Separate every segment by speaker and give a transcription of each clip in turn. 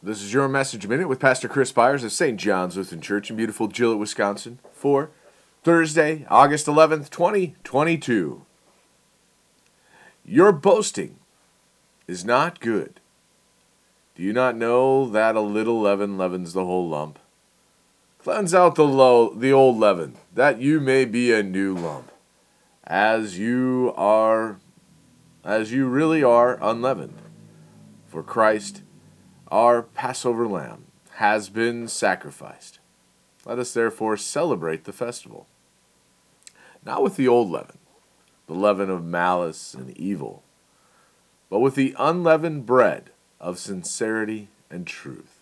Speaker 1: This is your message minute with Pastor Chris Byers of St. John's Lutheran Church in beautiful Gillett, Wisconsin for Thursday, August 11th, 2022. Your boasting is not good. Do you not know that a little leaven leavens the whole lump? Cleanse out the the old leaven, that you may be a new lump, as you are, as you really are unleavened. For Christ, our Passover lamb, has been sacrificed. Let us therefore celebrate the festival. Not with the old leaven, the leaven of malice and evil, but with the unleavened bread of sincerity and truth.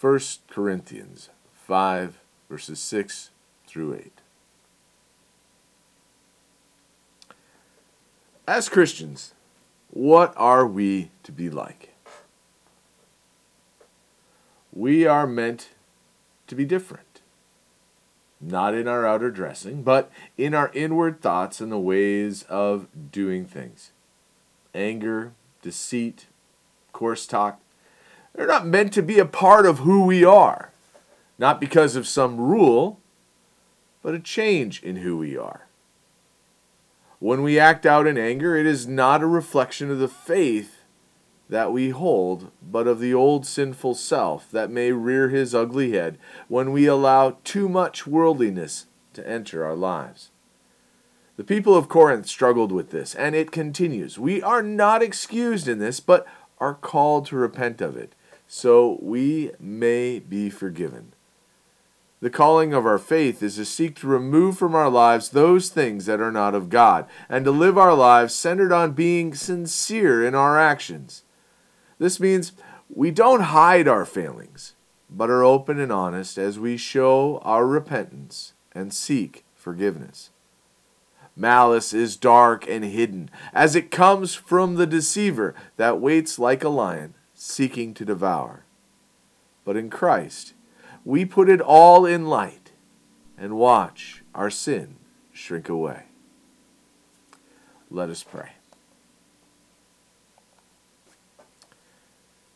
Speaker 1: 1 Corinthians 5, verses 6 through 8. As Christians, what are we to be like? We are meant to be different. Not in our outer dressing, but in our inward thoughts and the ways of doing things. Anger, deceit, coarse talk, they're not meant to be a part of who we are, not because of some rule, but a change in who we are. When we act out in anger, it is not a reflection of the faith that we hold, but of the old sinful self that may rear his ugly head when we allow too much worldliness to enter our lives. The people of Corinth struggled with this, and it continues. We are not excused in this, but are called to repent of it so we may be forgiven. The calling of our faith is to seek to remove from our lives those things that are not of God, and to live our lives centered on being sincere in our actions. This means we don't hide our failings, but are open and honest as we show our repentance and seek forgiveness. Malice is dark and hidden, as it comes from the deceiver that waits like a lion seeking to devour. But in Christ, we put it all in light and watch our sin shrink away. Let us pray.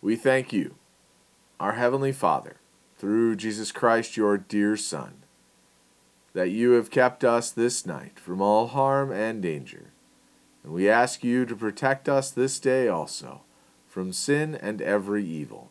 Speaker 1: We thank you, our Heavenly Father, through Jesus Christ, your dear Son, that you have kept us this night from all harm and danger. And we ask you to protect us this day also from sin and every evil,